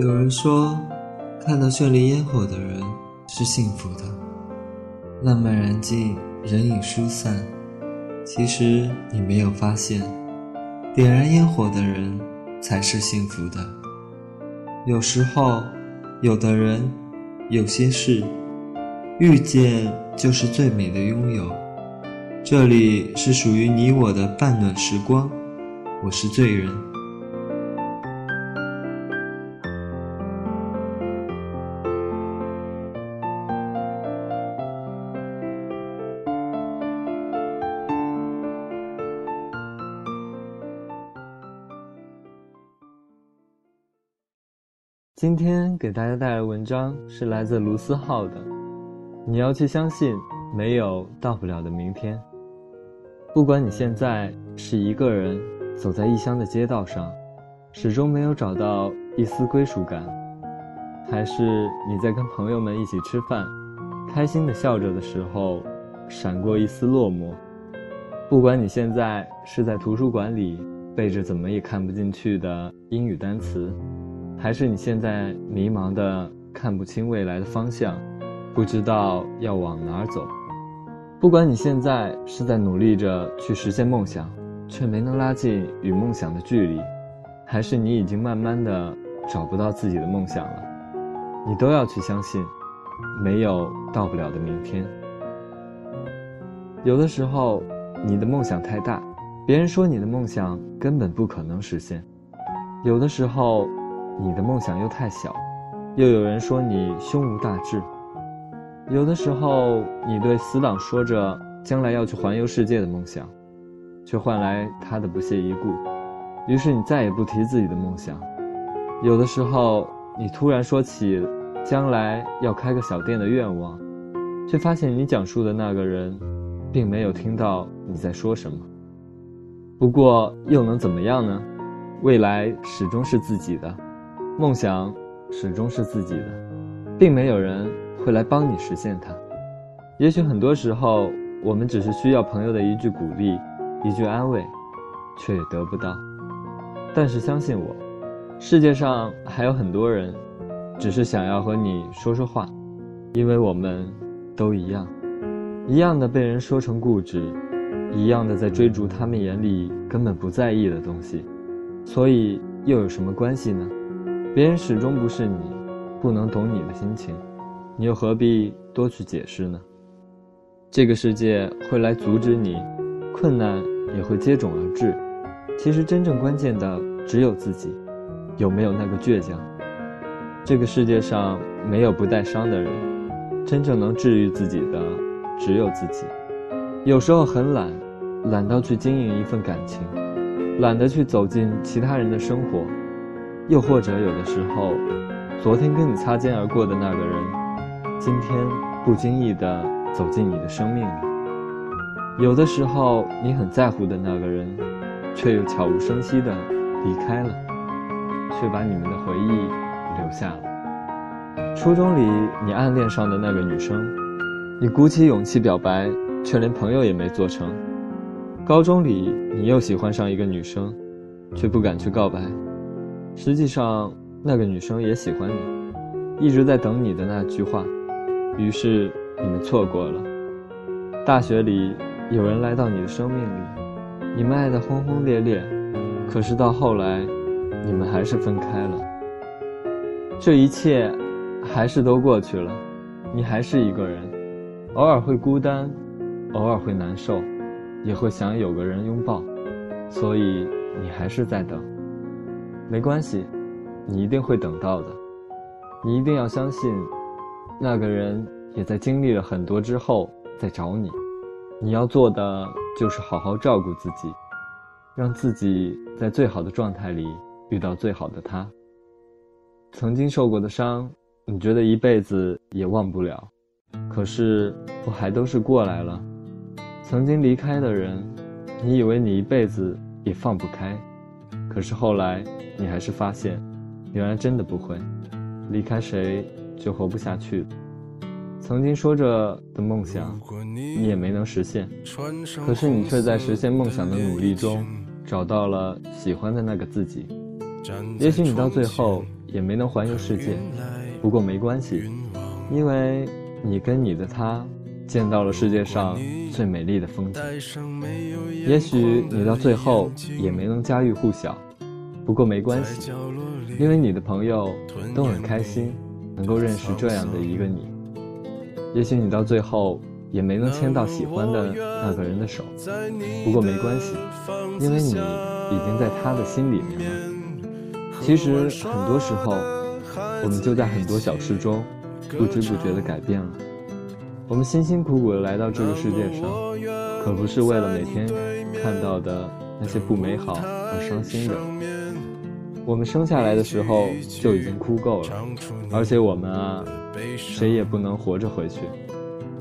有人说，看到绚丽烟火的人是幸福的。浪漫燃尽，人影疏散。其实你没有发现，点燃烟火的人才是幸福的。有时候，有的人，有些事，遇见就是最美的拥有。这里是属于你我的半暖时光，我是醉人。今天给大家带来的文章是来自卢思浩的。你要去相信，没有到不了的明天。不管你现在是一个人走在异乡的街道上，始终没有找到一丝归属感，还是你在跟朋友们一起吃饭，开心的笑着的时候，闪过一丝落寞。不管你现在是在图书馆里背着怎么也看不进去的英语单词。还是你现在迷茫的看不清未来的方向，不知道要往哪儿走。不管你现在是在努力着去实现梦想，却没能拉近与梦想的距离，还是你已经慢慢的找不到自己的梦想了，你都要去相信，没有到不了的明天。有的时候，你的梦想太大，别人说你的梦想根本不可能实现；有的时候。你的梦想又太小，又有人说你胸无大志。有的时候，你对死党说着将来要去环游世界的梦想，却换来他的不屑一顾。于是你再也不提自己的梦想。有的时候，你突然说起将来要开个小店的愿望，却发现你讲述的那个人，并没有听到你在说什么。不过又能怎么样呢？未来始终是自己的。梦想始终是自己的，并没有人会来帮你实现它。也许很多时候，我们只是需要朋友的一句鼓励，一句安慰，却也得不到。但是相信我，世界上还有很多人，只是想要和你说说话，因为我们都一样，一样的被人说成固执，一样的在追逐他们眼里根本不在意的东西，所以又有什么关系呢？别人始终不是你，不能懂你的心情，你又何必多去解释呢？这个世界会来阻止你，困难也会接踵而至。其实真正关键的只有自己，有没有那个倔强？这个世界上没有不带伤的人，真正能治愈自己的只有自己。有时候很懒，懒到去经营一份感情，懒得去走进其他人的生活。又或者有的时候，昨天跟你擦肩而过的那个人，今天不经意的走进你的生命里。有的时候你很在乎的那个人，却又悄无声息的离开了，却把你们的回忆留下了。初中里你暗恋上的那个女生，你鼓起勇气表白，却连朋友也没做成。高中里你又喜欢上一个女生，却不敢去告白。实际上，那个女生也喜欢你，一直在等你的那句话。于是你们错过了。大学里有人来到你的生命里，你们爱得轰轰烈烈，可是到后来，你们还是分开了。这一切，还是都过去了，你还是一个人，偶尔会孤单，偶尔会难受，也会想有个人拥抱，所以你还是在等。没关系，你一定会等到的。你一定要相信，那个人也在经历了很多之后再找你。你要做的就是好好照顾自己，让自己在最好的状态里遇到最好的他。曾经受过的伤，你觉得一辈子也忘不了，可是不还都是过来了？曾经离开的人，你以为你一辈子也放不开。可是后来，你还是发现，原来真的不会，离开谁就活不下去。曾经说着的梦想，你也没能实现。可是你却在实现梦想的努力中，找到了喜欢的那个自己。也许你到最后也没能环游世界。不过没关系，因为你跟你的他见到了世界上最美丽的风景。也许你到最后也没能家喻户晓，不过没关系，因为你的朋友都很开心能够认识这样的一个你。也许你到最后也没能牵到喜欢的那个人的手，不过没关系，因为你已经在他的心里面了。其实很多时候，我们就在很多小事中，不知不觉地改变了。我们辛辛苦苦地来到这个世界上，可不是为了每天看到的那些不美好而伤心的。我们生下来的时候就已经哭够了，而且我们啊，谁也不能活着回去。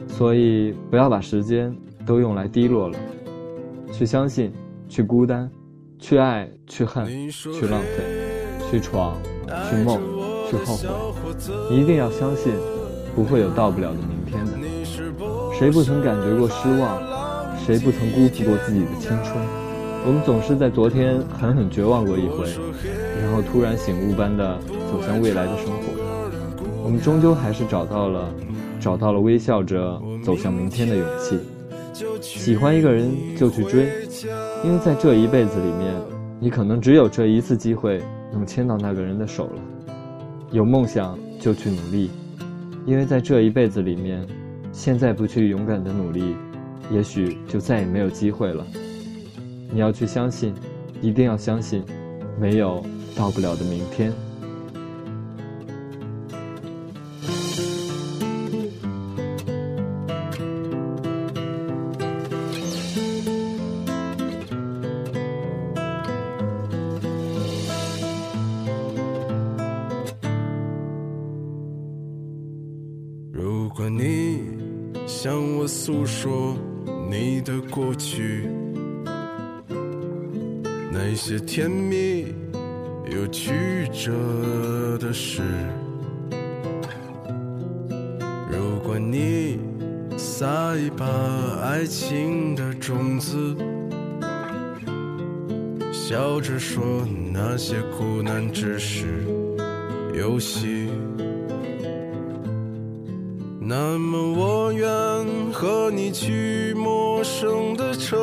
所以不要把时间都用来低落了，去相信，去孤单，去爱，去恨，去浪费。去闯，去梦，去后悔，一定要相信，不会有到不了的明天的。谁不曾感觉过失望？谁不曾辜负过自己的青春？我们总是在昨天狠狠绝望过一回，然后突然醒悟般的走向未来的生活。我们终究还是找到了，找到了微笑着走向明天的勇气。喜欢一个人就去追，因为在这一辈子里面，你可能只有这一次机会。能牵到那个人的手了，有梦想就去努力，因为在这一辈子里面，现在不去勇敢的努力，也许就再也没有机会了。你要去相信，一定要相信，没有到不了的明天。如果你向我诉说你的过去，那些甜蜜又曲折的事；如果你撒一把爱情的种子，笑着说那些苦难只是游戏。那么我愿和你去陌生的城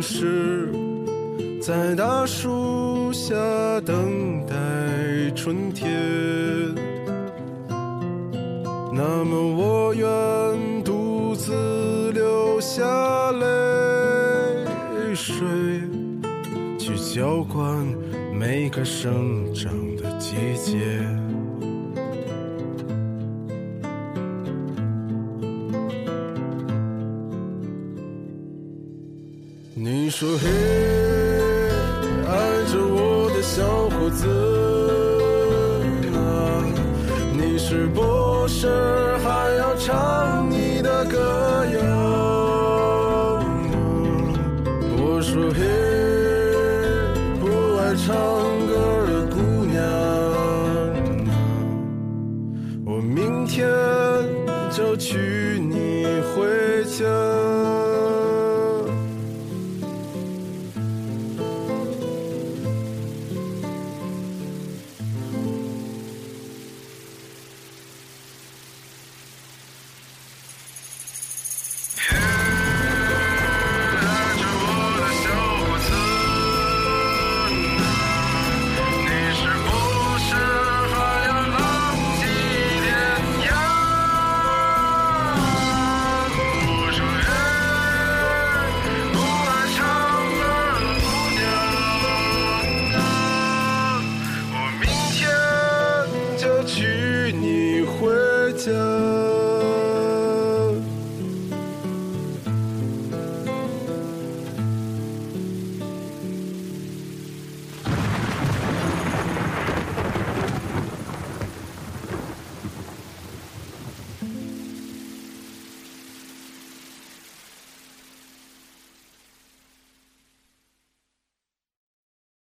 市，在大树下等待春天。那么我愿独自流下泪水，去浇灌每个生长的季节。说嘿，爱着我的小伙子啊，你是不是还要唱你的歌谣？我说嘿，不爱唱歌的姑娘，我明天就娶你回家。